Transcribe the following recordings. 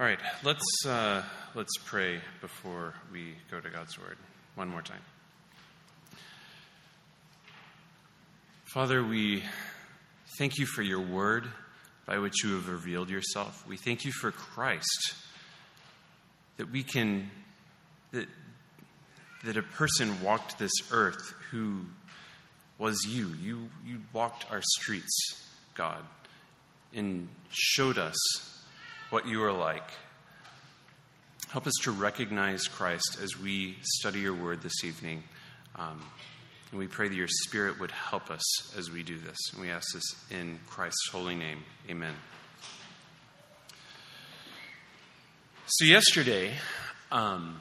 All right, let's, uh, let's pray before we go to God's Word one more time. Father, we thank you for your Word by which you have revealed yourself. We thank you for Christ, that we can, that, that a person walked this earth who was you. You, you walked our streets, God, and showed us what you are like. Help us to recognize Christ as we study your word this evening. Um, and we pray that your Spirit would help us as we do this. And we ask this in Christ's holy name. Amen. So, yesterday, um,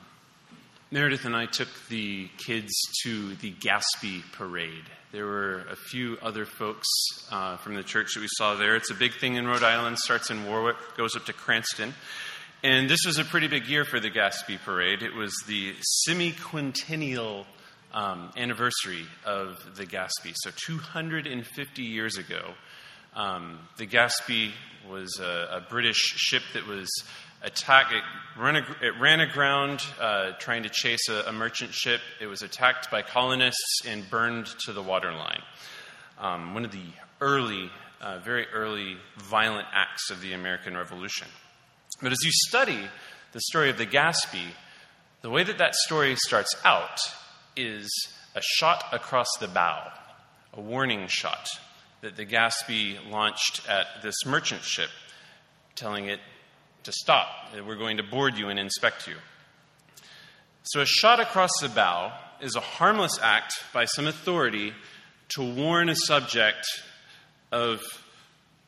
Meredith and I took the kids to the Gaspee Parade. There were a few other folks uh, from the church that we saw there. It's a big thing in Rhode Island, starts in Warwick, goes up to Cranston. And this was a pretty big year for the Gaspee Parade. It was the semi-quintennial um, anniversary of the Gaspee. So 250 years ago, um, the Gaspee was a, a, British ship that was attacked. It ran, it ran aground uh, trying to chase a, a, merchant ship. It was attacked by colonists and burned to the waterline. Um, one of the early, uh, very early violent acts of the American Revolution. But as you study the story of the Gaspee, the way that that story starts out is a shot across the bow, a warning shot that the Gaspee launched at this merchant ship, telling it to stop, we're going to board you and inspect you. So, a shot across the bow is a harmless act by some authority to warn a subject of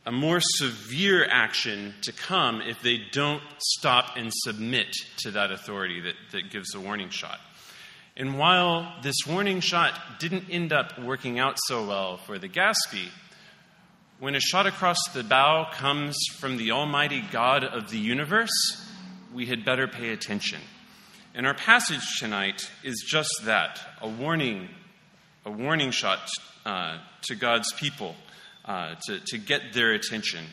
a more severe action to come if they don't stop and submit to that authority that, that gives the warning shot. And while this warning shot didn't end up working out so well for the Gaspee, when a shot across the bow comes from the Almighty God of the universe, we had better pay attention. And our passage tonight is just that a warning, a warning shot uh, to God's people uh, to, to get their attention.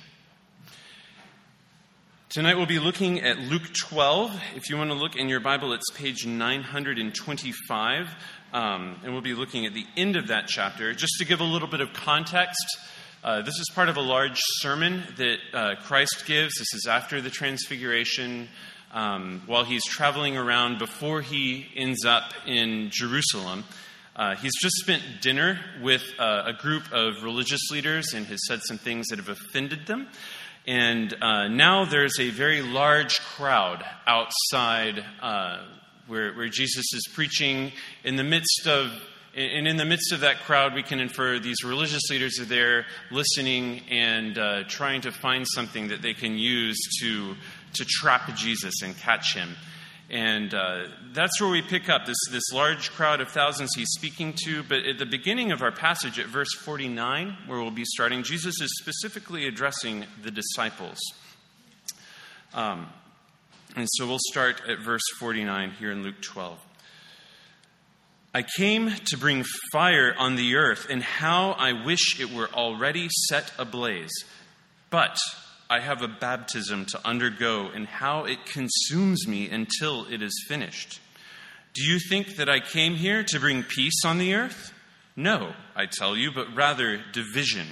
Tonight we'll be looking at Luke 12. If you want to look in your Bible, it's page 925. Um, and we'll be looking at the end of that chapter. Just to give a little bit of context, uh, this is part of a large sermon that uh, Christ gives. This is after the Transfiguration, um, while he's traveling around before he ends up in Jerusalem. Uh, he's just spent dinner with uh, a group of religious leaders and has said some things that have offended them. And uh, now there's a very large crowd outside uh, where, where Jesus is preaching. In the midst of and in the midst of that crowd, we can infer these religious leaders are there listening and uh, trying to find something that they can use to, to trap Jesus and catch him. And uh, that's where we pick up this, this large crowd of thousands he's speaking to. But at the beginning of our passage, at verse 49, where we'll be starting, Jesus is specifically addressing the disciples. Um, and so we'll start at verse 49 here in Luke 12. I came to bring fire on the earth, and how I wish it were already set ablaze. But I have a baptism to undergo, and how it consumes me until it is finished. Do you think that I came here to bring peace on the earth? No, I tell you, but rather division.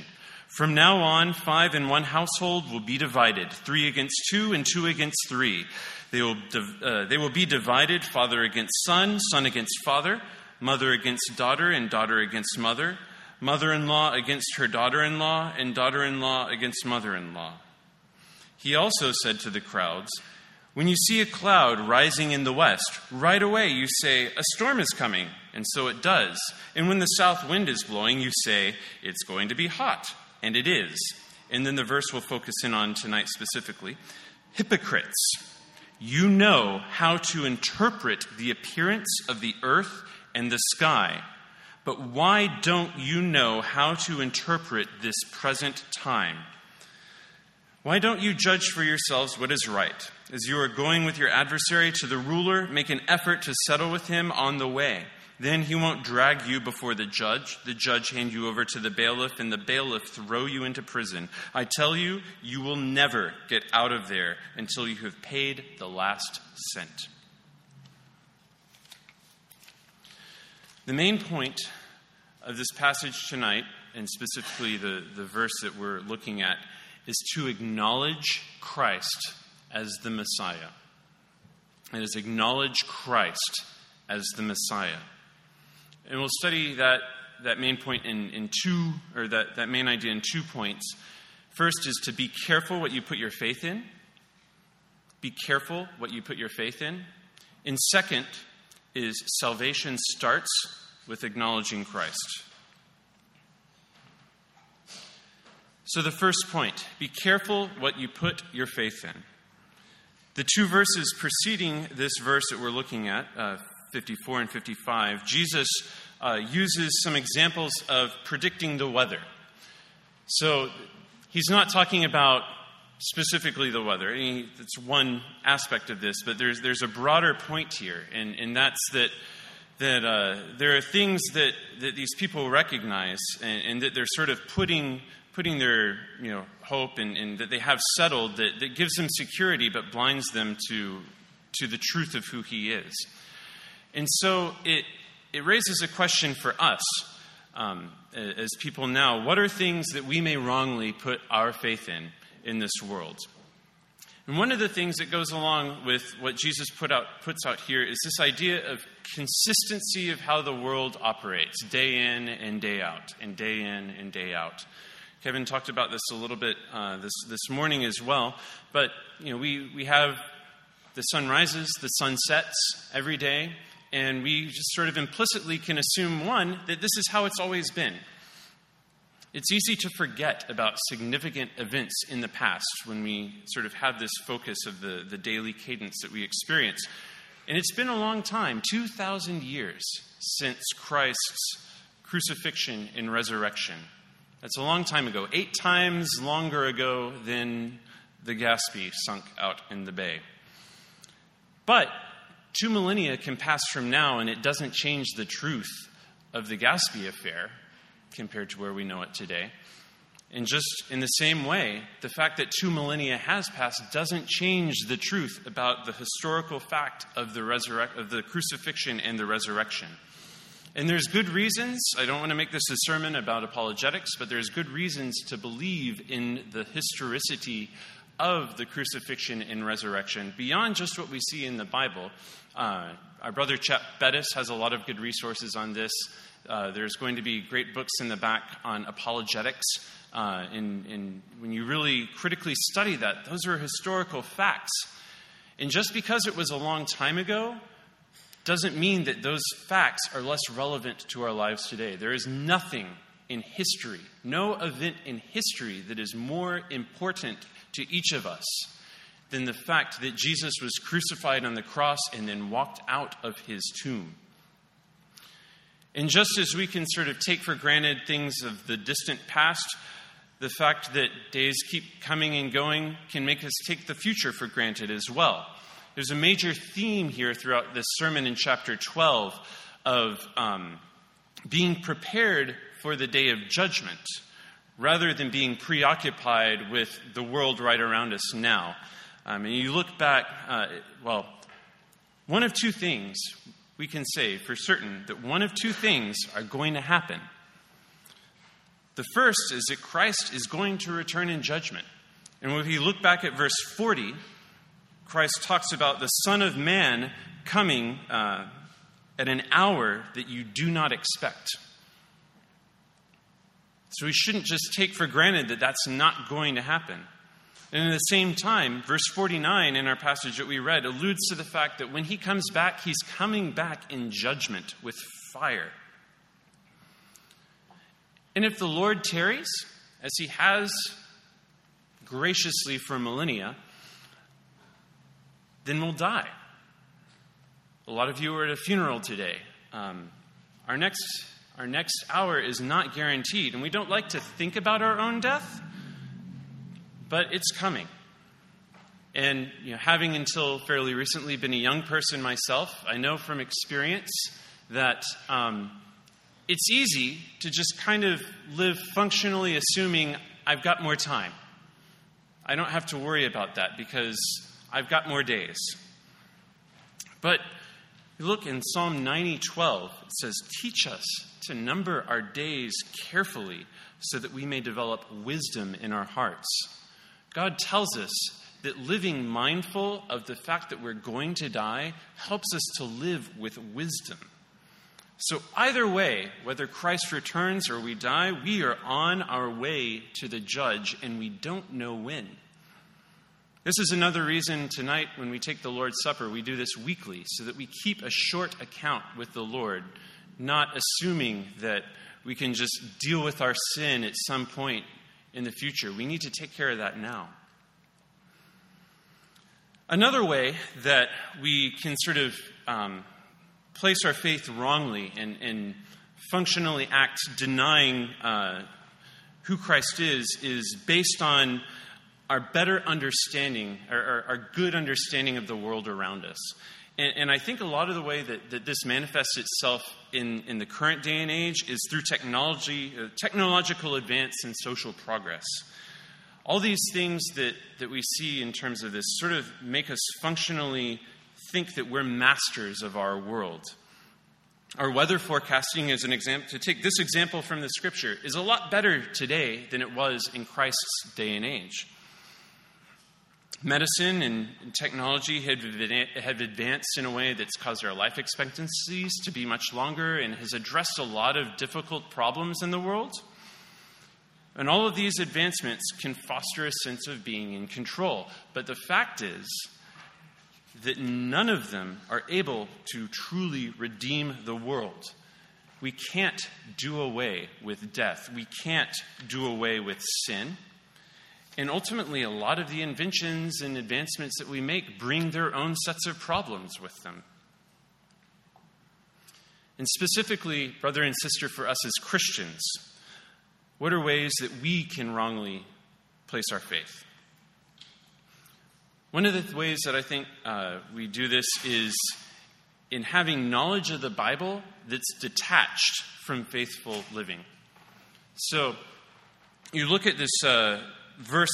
From now on, five in one household will be divided three against two, and two against three. They will, uh, they will be divided father against son, son against father, mother against daughter, and daughter against mother, mother in law against her daughter in law, and daughter in law against mother in law. He also said to the crowds, When you see a cloud rising in the west, right away you say, A storm is coming, and so it does. And when the south wind is blowing, you say, It's going to be hot, and it is. And then the verse we'll focus in on tonight specifically Hypocrites, you know how to interpret the appearance of the earth and the sky. But why don't you know how to interpret this present time? Why don't you judge for yourselves what is right? As you are going with your adversary to the ruler, make an effort to settle with him on the way. Then he won't drag you before the judge, the judge hand you over to the bailiff, and the bailiff throw you into prison. I tell you, you will never get out of there until you have paid the last cent. The main point of this passage tonight, and specifically the, the verse that we're looking at, is to acknowledge Christ as the Messiah. It is acknowledge Christ as the Messiah. And we'll study that, that main point in, in two, or that, that main idea in two points. First is to be careful what you put your faith in. Be careful what you put your faith in. And second is salvation starts with acknowledging Christ. So, the first point be careful what you put your faith in. The two verses preceding this verse that we're looking at, uh, 54 and 55, Jesus uh, uses some examples of predicting the weather. So he's not talking about specifically the weather. It's one aspect of this, but there's, there's a broader point here, and, and that's that, that uh, there are things that, that these people recognize and, and, that they're sort of putting, putting their you know, hope and, and that they have settled that, that gives them security but blinds them to, to the truth of who he is. And so it, it raises a question for us um, as people now. What are things that we may wrongly put our faith in in this world? And one of the things that goes along with what Jesus put out, puts out here is this idea of consistency of how the world operates, day in and day out, and day in and day out. Kevin talked about this a little bit uh, this, this morning as well, but you know, we, we have the sun rises, the sun sets every day, and we just sort of implicitly can assume one, that this is how it's always been. It's easy to forget about significant events in the past when we sort of have this focus of the, the daily cadence that we experience. And it's been a long time 2,000 years since Christ's crucifixion and resurrection. That's a long time ago, eight times longer ago than the Gaspee sunk out in the bay. But two millennia can pass from now, and it doesn't change the truth of the Gaspee affair compared to where we know it today. And just in the same way, the fact that two millennia has passed doesn't change the truth about the historical fact of the, of the crucifixion and the resurrection. And there's good reasons. I don't want to make this a sermon about apologetics, but there's good reasons to believe in the historicity of the crucifixion and resurrection beyond just what we see in the Bible. Uh, our brother Chet Bettis has a lot of good resources on this. Uh, there's going to be great books in the back on apologetics. Uh, when you really critically study that, those are historical facts. And just because it was a long time ago doesn't mean that those facts are less relevant to our lives today. There is nothing in history, no event in history that is more important to each of us than the fact that Jesus was crucified on the cross and then walked out of his tomb. And just as we can sort of take for granted things of the distant past, the fact that days keep coming and going can make us take the future for granted as well. There's a major theme here throughout this sermon in chapter 12 of um, being prepared for the day of judgment rather than being preoccupied with the world right around us now. Um, and you look back, uh, well, one of two things we can say for certain that one of two things are going to happen. The first is that Christ is going to return in judgment. And when we look back at verse 40, Christ talks about the Son of Man coming uh, at an hour that you do not expect. So we shouldn't just take for granted that that's not going to happen. And at the same time, verse 49 in our passage that we read alludes to the fact that when he comes back, he's coming back in judgment with fire. And if the Lord tarries, as he has graciously for millennia, then we'll die. A lot of you are at a funeral today. Um, our, next, our next hour is not guaranteed, and we don't like to think about our own death but it's coming. And you know, having until fairly recently been a young person myself, I know from experience that um, it's easy to just kind of live functionally assuming I've got more time. I don't have to worry about that because I've got more days. But look in Psalm 90:12, it says, "Teach us to number our days carefully so that we may develop wisdom in our hearts." God tells us that living mindful of the fact that we're going to die helps us to live with wisdom. So, either way, whether Christ returns or we die, we are on our way to the judge and we don't know when. This is another reason tonight when we take the Lord's Supper, we do this weekly so that we keep a short account with the Lord, not assuming that we can just deal with our sin at some point in the future. We need to take care of that now. Another way that we can sort of um, place our faith wrongly and, and functionally act denying uh, who Christ is is based on our better understanding, our, our, good understanding of the world around us. And, and, I think a lot of the way that, that this manifests itself in, in the current day and age is through technology, uh, technological advance and social progress. All these things that, that we see in terms of this sort of make us functionally think that we're masters of our world. Our weather forecasting, as an example, to take this example from the scripture, is a lot better today than it was in Christ's day and age. Medicine and technology have, advanced in a way that's caused our life expectancies to be much longer and has addressed a lot of difficult problems in the world. And all of these advancements can foster a sense of being in control. But the fact is, that none of them are able to truly redeem the world. We can't do away with death. We can't do away with sin. And ultimately, a lot of the inventions and advancements that we make bring their own sets of problems with them. And specifically, brother and sister, for us as Christians, what are ways that we can wrongly place our faith? One of the ways that I think uh, we do this is in having knowledge of the Bible that's detached from faithful living. So you look at this uh, verse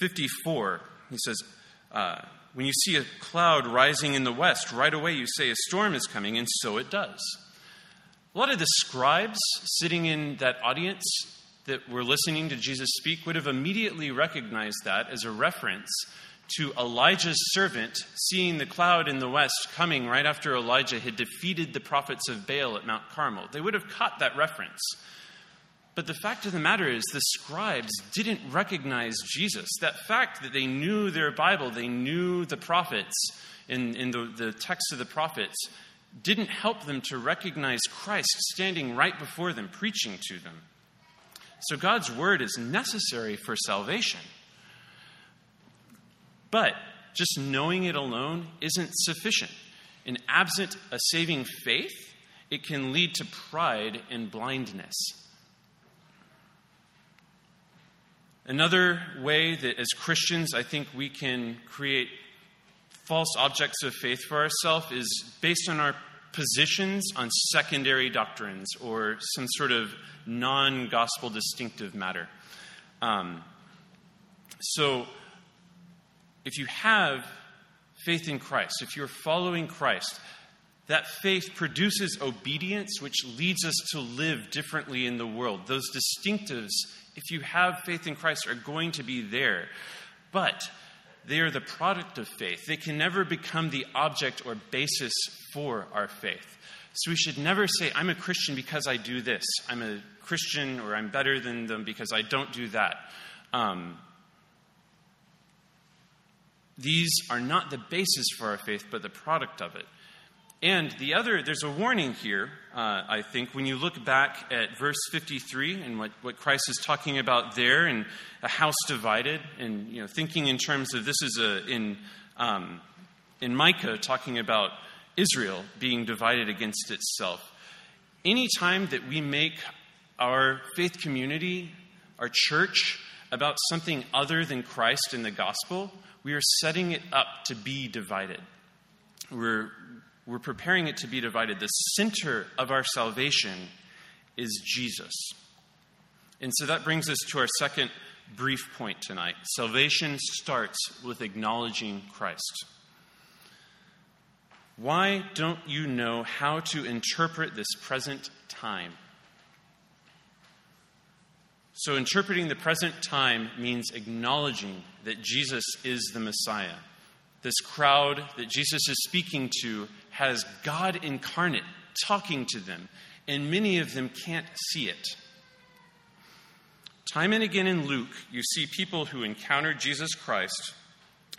54, he says, uh, When you see a cloud rising in the west, right away you say a storm is coming, and so it does. A lot of the scribes sitting in that audience that were listening to Jesus speak would have immediately recognized that as a reference to Elijah's servant seeing the cloud in the west coming right after Elijah had defeated the prophets of Baal at Mount Carmel. They would have caught that reference. But the fact of the matter is, the scribes didn't recognize Jesus. That fact that they knew their Bible, they knew the prophets in, in the, the text of the prophets, didn't help them to recognize Christ standing right before them, preaching to them. So God's word is necessary for salvation. But just knowing it alone isn't sufficient. And absent a saving faith, it can lead to pride and blindness. Another way that as Christians I think we can create false objects of faith for ourselves is based on our positions on secondary doctrines or some sort of non gospel distinctive matter. Um, so, if you have faith in Christ, if you're following Christ, that faith produces obedience, which leads us to live differently in the world. Those distinctives, if you have faith in Christ, are going to be there. But they are the product of faith. They can never become the object or basis for our faith. So we should never say, I'm a Christian because I do this. I'm a Christian or I'm better than them because I don't do that. Um, these are not the basis for our faith, but the product of it. And the other, there's a warning here, uh, I think, when you look back at verse 53 and what, what Christ is talking about there, and a house divided, and you know, thinking in terms of this is a, in, um, in Micah, talking about Israel being divided against itself. Anytime that we make our faith community, our church, about something other than Christ and the gospel, we are setting it up to be divided. We're we're preparing it to be divided. The center of our salvation is Jesus. And so that brings us to our second brief point tonight. Salvation starts with acknowledging Christ. Why don't you know how to interpret this present time? So, interpreting the present time means acknowledging that Jesus is the Messiah. This crowd that Jesus is speaking to has God incarnate talking to them, and many of them can't see it. Time and again in Luke, you see people who encounter Jesus Christ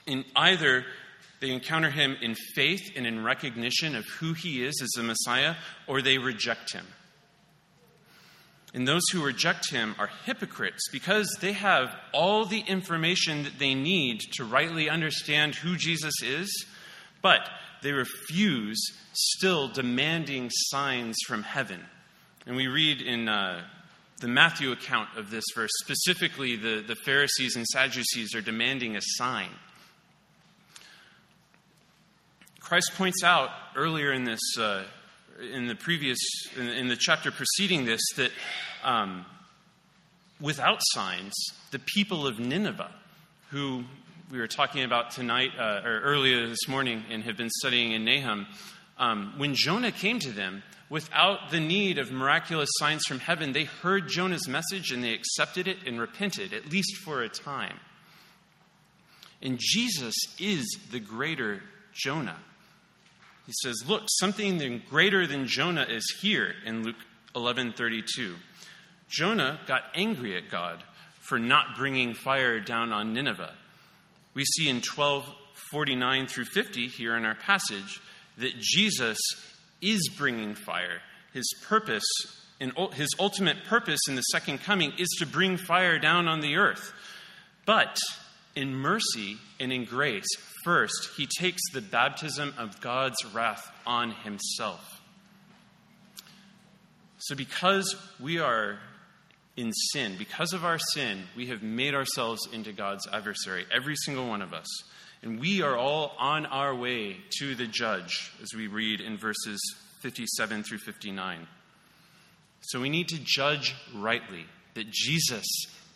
in either they encounter him in faith and in recognition of who he is as the Messiah, or they reject him. And those who reject him are hypocrites because they have all the information that they need to rightly understand who Jesus is, but they refuse, still demanding signs from heaven. And we read in uh, the Matthew account of this verse, specifically, the, the Pharisees and Sadducees are demanding a sign. Christ points out earlier in this, uh, in the previous, in, in, the chapter preceding this, that um, without signs, the people of Nineveh, who we were talking about tonight uh, or earlier this morning and have been studying in Nahum, um, when Jonah came to them, without the need of miraculous signs from heaven, they heard Jonah's message and they accepted it and repented, at least for a time. And Jesus is the greater Jonah. He says, Look, something greater than Jonah is here in Luke 11:32. Jonah got angry at God for not bringing fire down on Nineveh. We see in 12:49 through 50 here in our passage that Jesus is bringing fire. His purpose and his ultimate purpose in the second coming is to bring fire down on the earth. But in mercy and in grace, first, he takes the baptism of God's wrath on himself. So, because we are in sin, because of our sin, we have made ourselves into God's adversary, every single one of us. And we are all on our way to the judge, as we read in verses 57 through 59. So we need to judge rightly that Jesus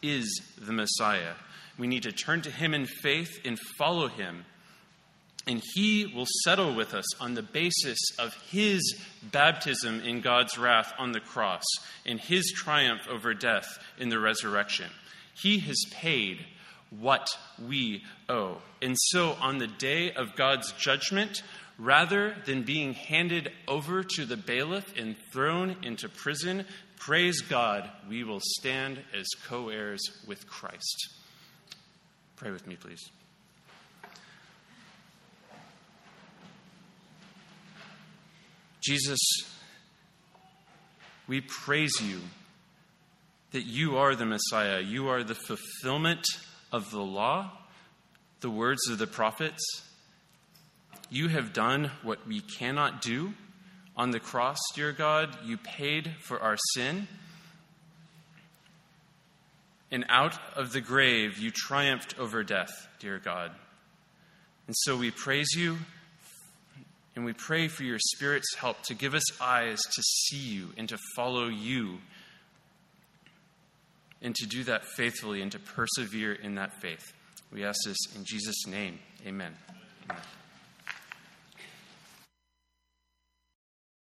is the Messiah. We need to turn to him in faith and follow him. And he will settle with us on the basis of his baptism in God's wrath on the cross and his triumph over death in the resurrection. He has paid what we owe. And so on the day of God's judgment, rather than being handed over to the bailiff and thrown into prison, praise God, we will stand as co heirs with Christ. Pray with me, please. Jesus, we praise you that you are the Messiah. You are the fulfillment of the law, the words of the prophets. You have done what we cannot do. On the cross, dear God, you paid for our sin. And out of the grave, you triumphed over death, dear God. And so we praise you and we pray for your Spirit's help to give us eyes to see you and to follow you and to do that faithfully and to persevere in that faith. We ask this in Jesus' name. Amen. Amen.